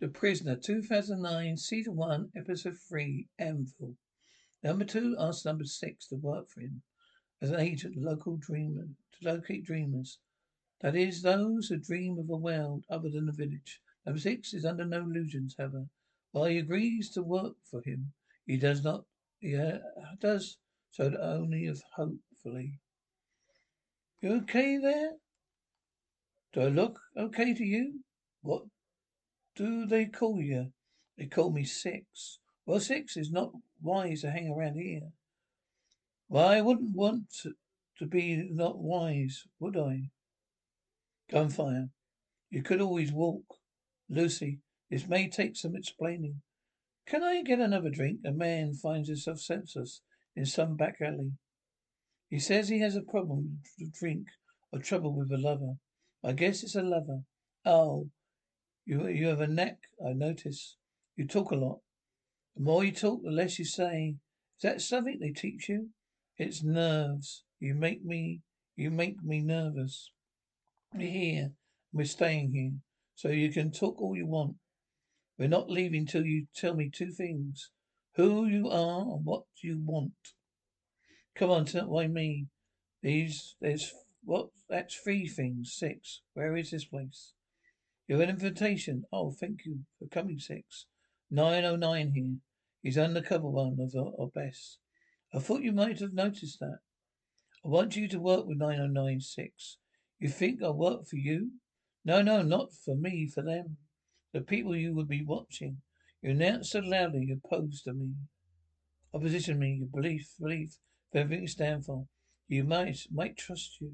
The Prisoner, 2009, Season 1, Episode 3, Anvil. Number 2 asked Number 6 to work for him as an agent, local dreamer, to locate dreamers. That is, those who dream of a world other than the village. Number 6 is under no illusions, however. While he agrees to work for him, he does not, he uh, does so only of hopefully. You okay there? Do I look okay to you? What do they call you? They call me Six. Well, Six is not wise to hang around here. Well, I wouldn't want to, to be not wise, would I? Gunfire. You could always walk. Lucy, this may take some explaining. Can I get another drink? A man finds himself senseless in some back alley. He says he has a problem with drink or trouble with a lover. I guess it's a lover. Oh, you you have a neck, I notice. You talk a lot. The more you talk, the less you say. Is that something they teach you? It's nerves. You make me you make me nervous. We're here. We're staying here. So you can talk all you want. We're not leaving till you tell me two things. Who you are and what you want. Come on, tell why me? These there's what that's three things. Six. Where is this place? You have an invitation. Oh, thank you for coming, Six. 909 here. He's undercover one of, of Bess. I thought you might have noticed that. I want you to work with 9096. You think I'll work for you? No, no, not for me, for them. The people you would be watching. You announced so loudly you opposed to me. Opposition me, your belief, belief, for everything you stand for. You might, might trust you.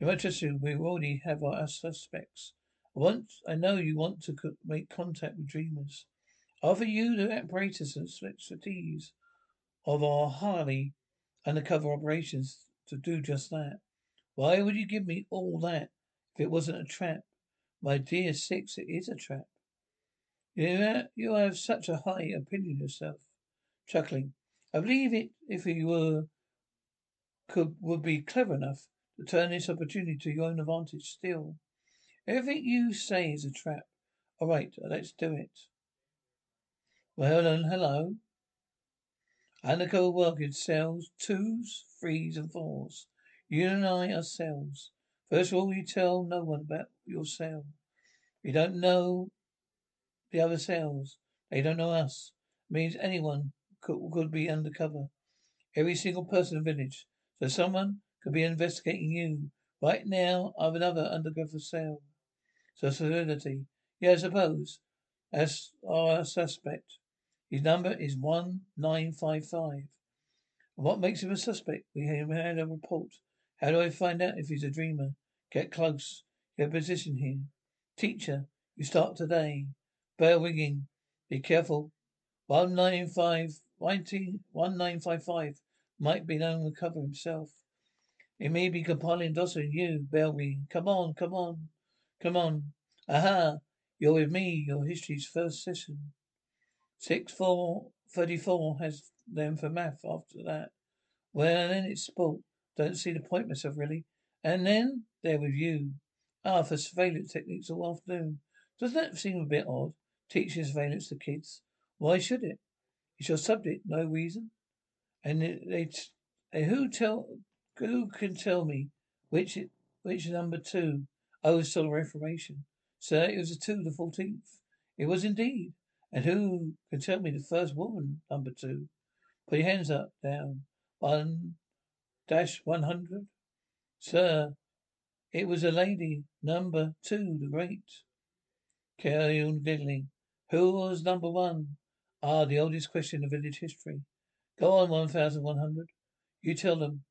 You might trust you. We already have our suspects. Want, I know you want to make contact with dreamers. Offer you the apparatus and expertise of our highly undercover operations to do just that. Why would you give me all that if it wasn't a trap? My dear Six, it is a trap. You you have such a high opinion of yourself. Chuckling. I believe it if you were could would be clever enough to turn this opportunity to your own advantage still. Everything you say is a trap. All right, let's do it. Well, then, hello. Undercover work in cells twos, threes, and fours. You and I are cells. First of all, you tell no one about your cell. We don't know the other cells. They don't know us. It means anyone could, could be undercover. Every single person in the village. So someone could be investigating you. Right now, I have another undercover cell. So solidity. Yeah, I suppose. As our suspect. His number is 1955. What makes him a suspect? We had a report. How do I find out if he's a dreamer? Get close. A position here. Teacher, you start today. Bell ringing. Be careful. 195, 1955 might be known to cover himself. It may be compiling dossier you. Bell ringing. Come on, come on. Come on. Aha! You're with me, your history's first session. Six four thirty four has them for math after that. Well then it's sport. Don't see the point myself really. And then they're with you. Ah, for surveillance techniques all afternoon. Doesn't that seem a bit odd? Teaching surveillance to kids. Why should it? It's your subject, no reason. And they, they who tell who can tell me which which number two Oh, solar information. Sir, it was a two the fourteenth. It was indeed. And who can tell me the first woman, number two? Put your hands up, down. One dash one hundred. Sir, it was a lady, number two, the great. Carry on. Who was number one? Ah, the oldest question of village history. Go on, one thousand one hundred. You tell them.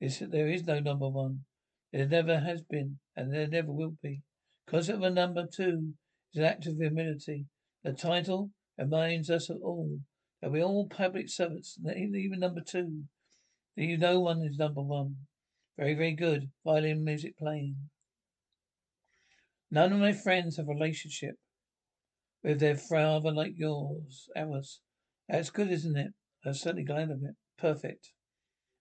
It's, there is no number one. There never has been, and there never will be. Concept of a number two is an act of humility. The title reminds us of all that we're all public servants, even number two. That you no one is number one. Very, very good. Violin music playing. None of my friends have a relationship with their father like yours, ours. That's good, isn't it? I'm certainly glad of it. Perfect.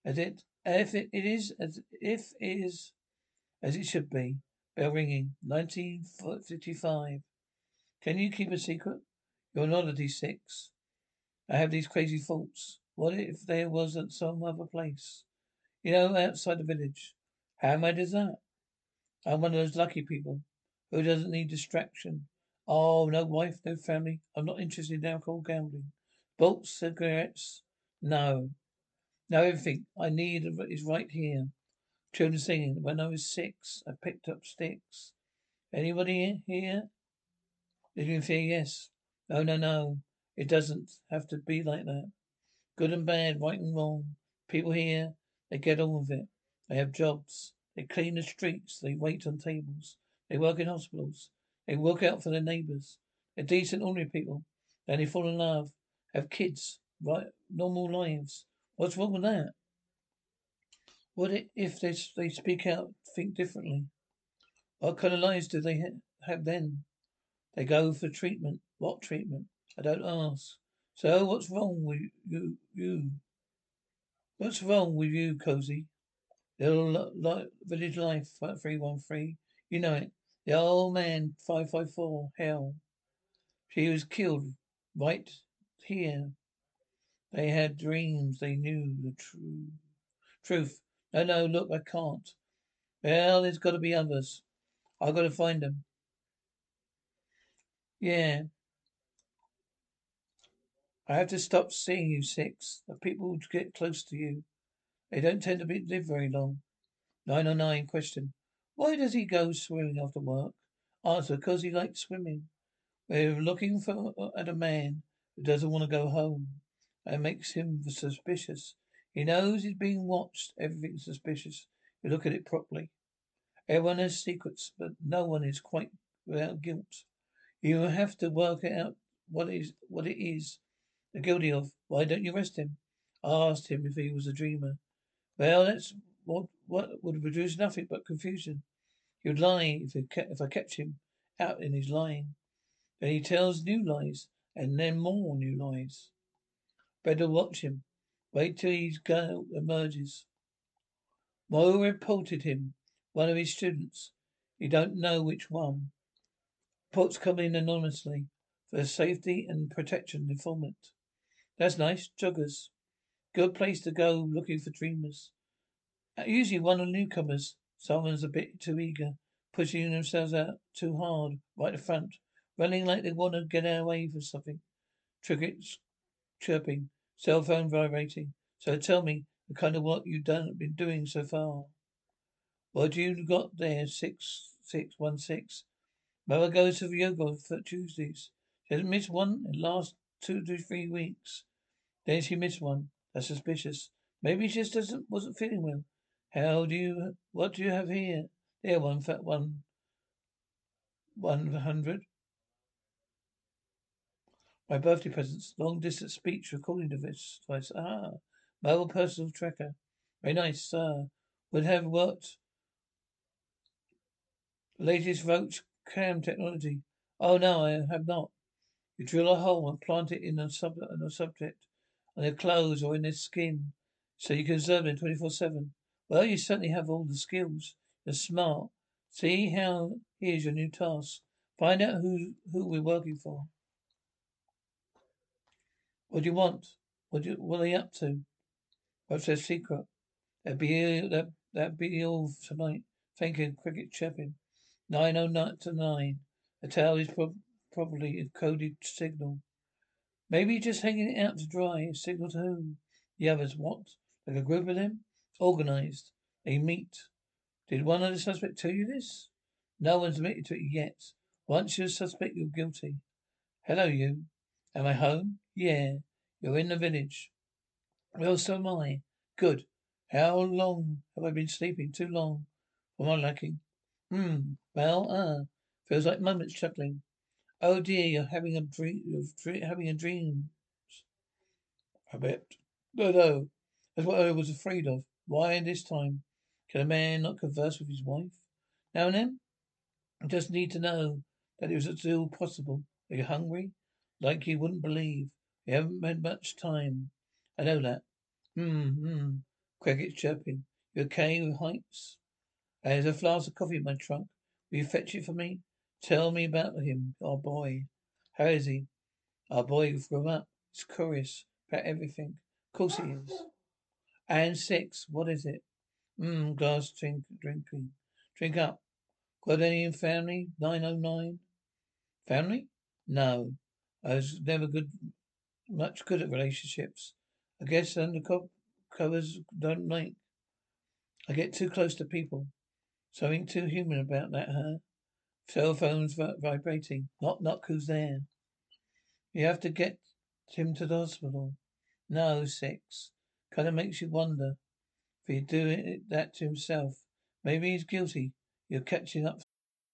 As it, if it, it is, as if it is, as it should be. Bell ringing. 1955. Can you keep a secret? You're not a D6. I have these crazy thoughts. What if there wasn't some other place? You know, outside the village. How am I does that? I'm one of those lucky people who doesn't need distraction. Oh, no wife, no family. I'm not interested in alcohol gambling. Bolts, cigarettes. No. No, everything I need is right here. Children singing. When I was six, I picked up sticks. Anybody here? Living in fear, yes. No, no, no. It doesn't have to be like that. Good and bad, right and wrong. People here, they get on with it. They have jobs. They clean the streets. They wait on tables. They work in hospitals. They work out for their neighbours. They're decent, ordinary people. Then they fall in love. Have kids. Right, normal lives. What's wrong with that? What if they, they speak out, think differently? What kind of lives do they ha- have then? They go for treatment. What treatment? I don't ask. So what's wrong with you? You? What's wrong with you, Cozy? Little li- village life, three one three. You know it. The old man, five five four. Hell, she was killed right here. They had dreams. They knew the true truth. No, no, look, I can't. Well, there's got to be others. I've got to find them. Yeah. I have to stop seeing you six. The people get close to you, they don't tend to be, live very long. 909 question. Why does he go swimming after work? Answer, because he likes swimming. We're looking for at a man who doesn't want to go home. That makes him suspicious. He knows he's being watched. Everything's suspicious. You look at it properly. Everyone has secrets, but no one is quite without guilt. You have to work out what is what it is they're guilty of. Why don't you arrest him? I asked him if he was a dreamer. Well, that's what what would produce nothing but confusion. He would lie if kept, if I kept him out in his lying. Then he tells new lies and then more new lies. Better watch him. Wait till his gun emerges. Mo reported him, one of his students. You don't know which one. Reports come in anonymously for safety and protection informant. That's nice. Joggers. Good place to go looking for dreamers. Uh, usually one of the newcomers. Someone's a bit too eager, pushing themselves out too hard, right in front, running like they want to get away from something. Crickets chirping, cell phone vibrating. So tell me the kind of work you've done been doing so far. What do you got there? Six six one six. Mother goes to yoga for Tuesdays. She hasn't missed one in the last two to three weeks. Then she missed one. That's suspicious. Maybe she just doesn't wasn't feeling well. How do you what do you have here? There one fat one one hundred. My birthday presents. Long distance speech recording device. Ah. Mobile personal tracker. Very nice, sir. Would have worked latest roach cam technology. Oh no, I have not. You drill a hole and plant it in a, sub- in a subject, on their clothes or in their skin, so you can observe them 24 7. Well, you certainly have all the skills. You're smart. See how here's your new task. Find out who who we're working for. What do you want? What do you, what are they up to? What's their secret? That'd be that that'd be all tonight. Thank you, cricket chirping. Nine oh nine to nine. The tail is pro- probably a coded signal. Maybe just hanging it out to dry. A signal to whom? The others. What? Like a group of them? Organized. They meet. Did one of the suspects tell you this? No one's admitted to it yet. Once you're a suspect, you're guilty. Hello, you. Am I home? Yeah. You're in the village. Well, so am I. Good. How long have I been sleeping? Too long. For my liking. Hmm. Well, ah. Uh, feels like moments chuckling. Oh dear, you're having a dream. You're having a dream. I bet. No, no. That's what I was afraid of. Why this time? Can a man not converse with his wife? Now and then? I just need to know that it was still possible. Are you hungry? Like you wouldn't believe. We haven't had much time. I know that. Hmm, hmm. Crickets chirping. You okay with heights? There's a flask of coffee in my trunk. Will you fetch it for me? Tell me about him, our boy. How is he? Our boy grew up. He's curious about everything. Of course he is. And six. What is it? Mmm, glass drink, drinking. Drink up. Got any family? 909? Family? No. I was never good, much good at relationships. I guess undercovers don't like. I get too close to people. Something too human about that, huh? Cell phones vibrating. Knock knock, who's there? You have to get him to the hospital. No, six. Kinda makes you wonder if he'd do that to himself. Maybe he's guilty. You're catching up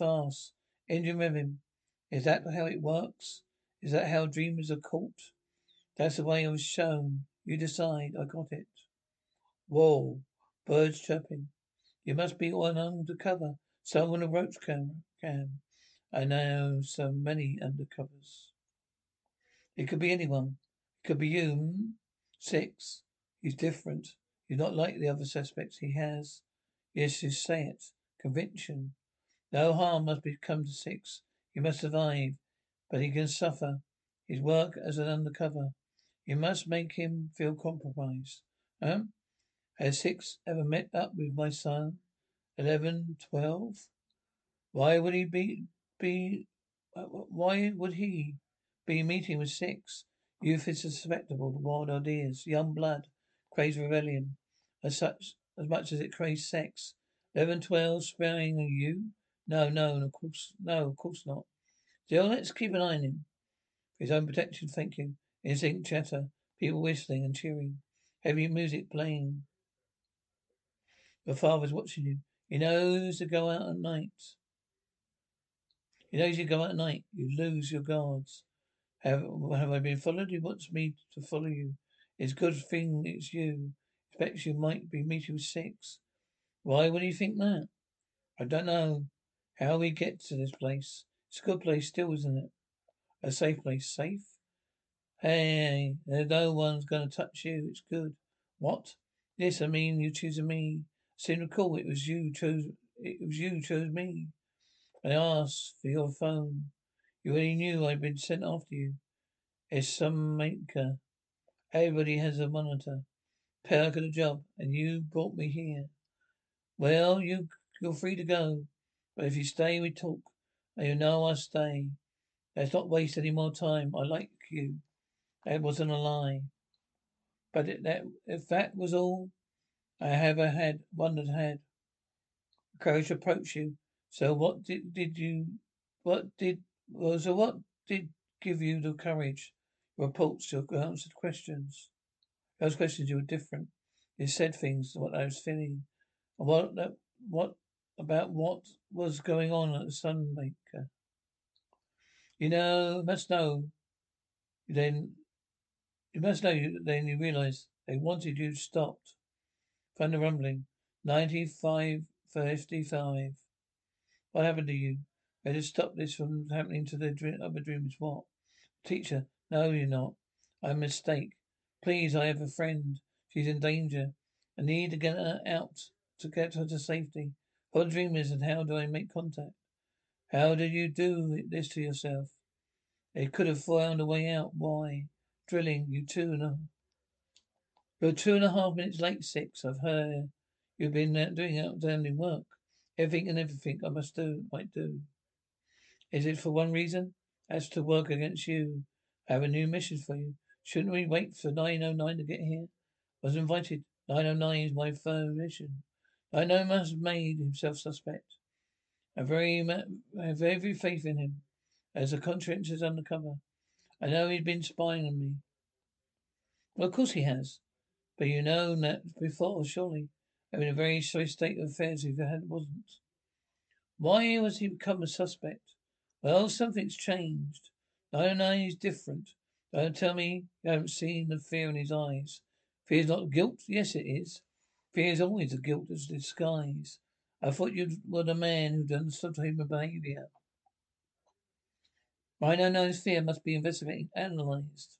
Fast. Engine revving. Is that how it works? Is that how dreamers are caught? That's the way I was shown. You decide. I got it. Whoa. Birds chirping. You must be on undercover. Someone a roach cam. cam. I know so many undercovers. It could be anyone. It could be you. Hmm? Six. He's different. He's not like the other suspects he has. Yes, you say it. Conviction. No harm must come to Six. He must survive, but he can suffer. His work as an undercover. You must make him feel compromised. Huh? Has Six ever met up with my son? Eleven, twelve? Why would he be, be, uh, why would he be meeting with Six? Youth is susceptible to wild ideas, young blood, craves rebellion, as such, as much as it craves sex. Eleven, twelve, sparing you? No, no, of course, no, of course not. Still, let's keep an eye on him. For his own protection, thank you. Instinct chatter, people whistling and cheering, heavy music playing. Your father's watching you. He knows to go out at night. He knows you go out at night. You lose your guards. Have have I been followed? He wants me to follow you. It's a good thing it's you. Expects you might be meeting with six. Why would he think that? I don't know. How we get to this place? It's a good place still, isn't it? A safe place. Safe? Hey, no one's gonna touch you. It's good. What? Yes, I mean you choosing me. I seem to recall it was you chose it was you chose me. I asked for your phone. You already knew I'd been sent after you. It's some maker. Everybody has a monitor. Perk of the job, and you brought me here. Well, you you're free to go. But if you stay, we talk. And you know I'll stay. Let's not waste any more time. I like you. That wasn't a lie. But it, that, if that was all I ever had, wondered had, courage to approach you. So what did, did you, what did, well, so what did give you the courage? Reports to answer questions. Those questions you were different. You said things, what I was feeling. What, what about what was going on at the Sunmaker. You know, must know. Then you must know. Then you realise they wanted you stopped. Thunder rumbling. Ninety-five, fifty-five. What happened to you? Had to stop this from happening to the dream, other dreamers. What? Teacher, no, you're not. I'm a mistake. Please, I have a friend. She's in danger. I need to get her out, to get her to safety. What dreamers and how do I make contact? How did you do this to yourself? It could have found a way out. Why? Drilling, you two and a you're two and a half minutes late, six. I've heard you've been doing outstanding work. Everything and everything I must do, might do. Is it for one reason? As to work against you. I have a new mission for you. Shouldn't we wait for 909 to get here? I was invited. 909 is my phone mission. I know must have made himself suspect. I very I have every faith in him. As a conscientious undercover. I know he's been spying on me. Well, of course he has. But you know that before, surely. I'm in a very sorry state of affairs if it wasn't. Why was he become a suspect? Well, something's changed. 909 he's different. Don't tell me you haven't seen the fear in his eyes. Fear is not guilt? Yes, it is. Fear is always a guilt as disguise. I thought you were the man who'd understood human behaviour. Rhino fear must be investigated, analysed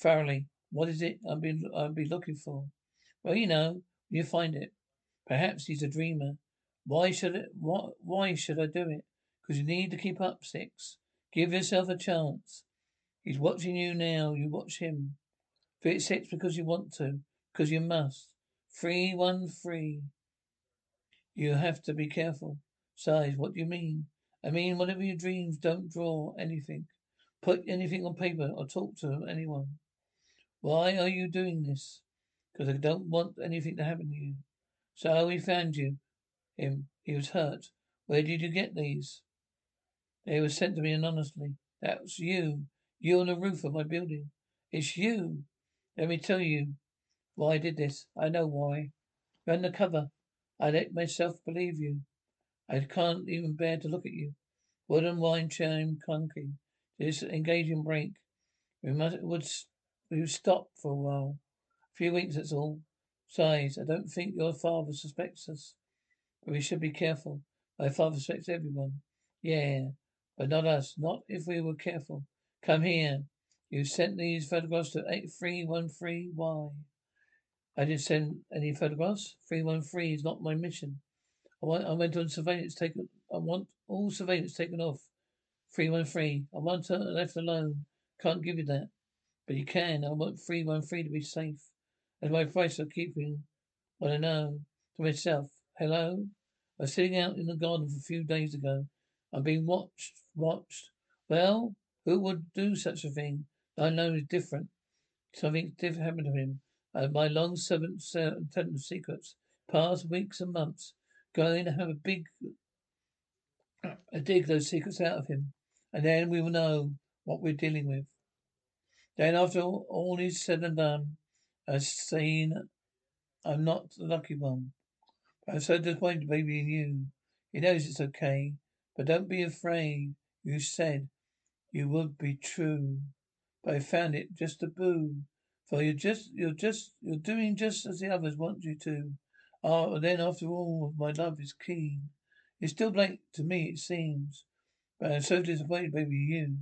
thoroughly. What is it I've been I'll be looking for? Well, you know, you find it. Perhaps he's a dreamer. Why should it? What? Why should I do it? Because you need to keep up, six. Give yourself a chance. He's watching you now. You watch him. Fit six because you want to, because you must. Three, one, three. You have to be careful. Size, what do you mean? I mean, whatever your dreams, don't draw anything. Put anything on paper or talk to anyone. Why are you doing this? Because I don't want anything to happen to you. So we found you. Him. He was hurt. Where did you get these? They were sent to me anonymously. That's you. You on the roof of my building. It's you. Let me tell you why I did this. I know why. You're undercover. I let myself believe you. I can't even bear to look at you. Wood and wine chime clunking. This engaging break. We must would We've stopped for a while. A few weeks, that's all. Besides, I don't think your father suspects us. But we should be careful. My father suspects everyone. Yeah, but not us. Not if we were careful. Come here. You sent these photographs to 8313. I didn't send any photographs. 313 is not my mission. I, want, I went on surveillance taken. I want all surveillance taken off. 313. I want her left alone. Can't give you that. But you can. I want 313 to be safe. As my price for keeping what I know to myself. Hello? I was sitting out in the garden a few days ago. I'm being watched. Watched. Well, who would do such a thing? I know is different. Something different happened to him. And my long intelligent of secrets. Past weeks and months. Going to have a big a dig those secrets out of him. And then we will know what we're dealing with. Then after all is said and done, I've seen I'm not the lucky one. I'm so disappointed, baby, in you. He knows it's okay, but don't be afraid. You said you would be true, but I found it just a boo. For you're just, you're just, you're doing just as the others want you to. Ah, oh, then after all, my love is keen. It's still blank to me, it seems. But I'm so disappointed, baby, you.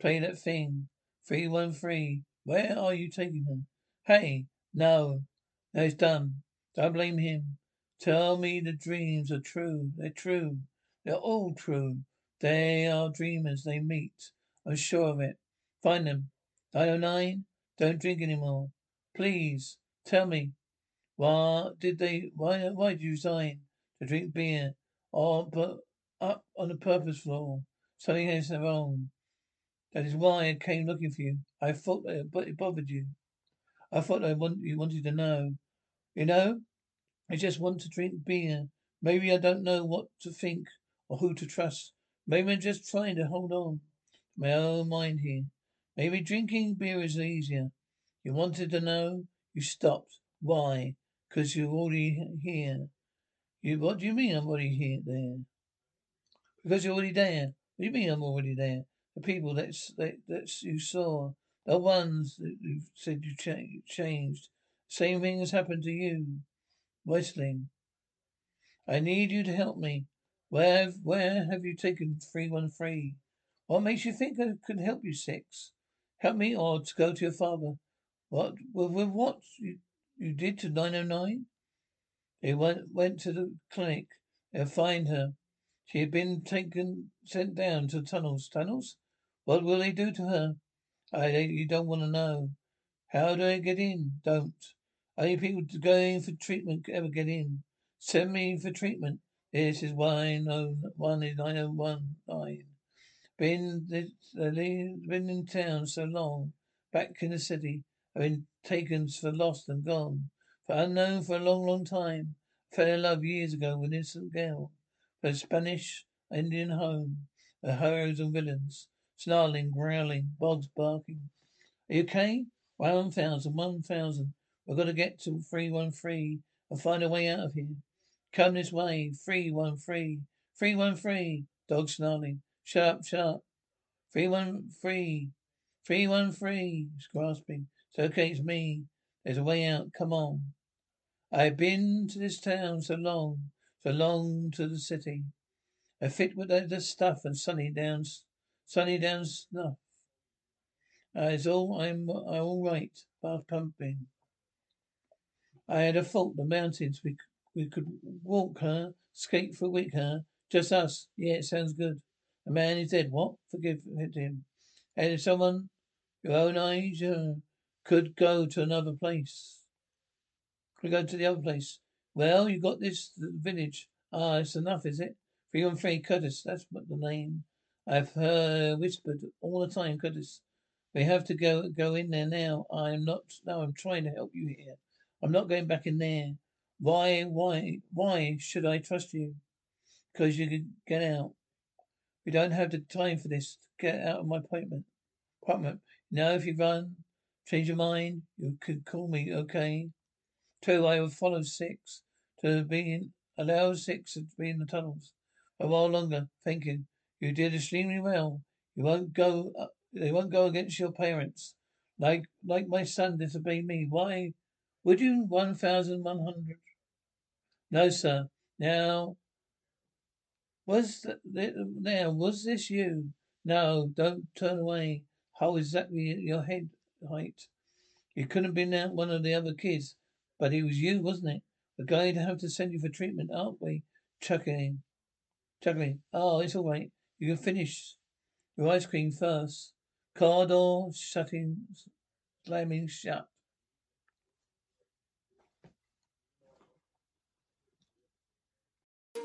Play that thing. 313. Where are you taking her? Hey, no. No, it's done. Don't blame him. Tell me the dreams are true. They're true. They're all true. They are dreamers they meet. I'm sure of it. Find them. 909. Don't drink anymore. Please, tell me. Why did they, why, why did you sign to drink beer? Or put up on the purpose floor? Something is wrong. That is why I came looking for you. I thought that it bothered you. I thought I want you wanted to know. You know, I just want to drink beer. Maybe I don't know what to think or who to trust. Maybe I'm just trying to hold on to my own mind here. Maybe drinking beer is easier. You wanted to know. You stopped. Why? Because you're already here. You. What do you mean I'm already here? There. Because you're already there. What do you mean I'm already there? The people that, that, that you saw, the ones that you said you cha- changed. Same thing has happened to you. Wrestling. I need you to help me. Where, where have you taken 313? What makes you think I could help you, Six? Help me or to go to your father? What, with, with what you, you did to 909? They went, went to the clinic. They'll find her. She had been taken, sent down to tunnels. Tunnels? What will they do to her? I, you don't want to know. How do I get in? Don't. Only people going for treatment ever get in. Send me in for treatment. This is one oh one is nine oh one nine. Been been in town so long, back in the city. I've been taken for lost and gone, for unknown for a long, long time. Fell in love years ago with this girl, for a Spanish Indian home, the heroes and villains, snarling, growling, bogs barking. Are you okay? One thousand, one thousand. We've got to get to three one three and find a way out of here. Come this way. Three one three. Three one three. Dog snarling. Shut up. Three one three. Three one three. He's grasping. Okay, it's me. There's a way out. Come on. I've been to this town so long, so long to the city. I fit with the stuff and sunny down, sunny down snuff. Uh, it's all I'm, I'm all right. Bath pumping. I had a fault. The mountains. We we could walk her, skate for a week her. Just us. Yeah, it sounds good. A man is dead. What? Forgive him. And if someone your own age uh, could go to another place. Could go to the other place. Well, you got this village. Ah, it's enough, is it? Three on three, Curtis. That's what the name. I've heard whispered all the time, Curtis. We have to go go in there now. I'm not. No, I'm trying to help you here. I'm not going back in there. Why, why, why should I trust you? Because you could get out. We don't have the time for this. Get out of my apartment. Apartment. Now, if you run, change your mind, you could call me, okay? Two, I will follow six to be in, allow six to be in the tunnels a while longer. Thank you. You did extremely well. You won't go. Uh, they won't go against your parents. Like like my son disobeyed me. Why would you? One thousand one hundred. No, sir. Now, was th- now was this you? No, don't turn away. How exactly your head height? It couldn't have been one of the other kids, but it was you, wasn't it? We're going to have to send you for treatment, aren't we? Chuckling. Chuckling. Oh, it's all right. You can finish your ice cream first. Car door shutting, slamming shut.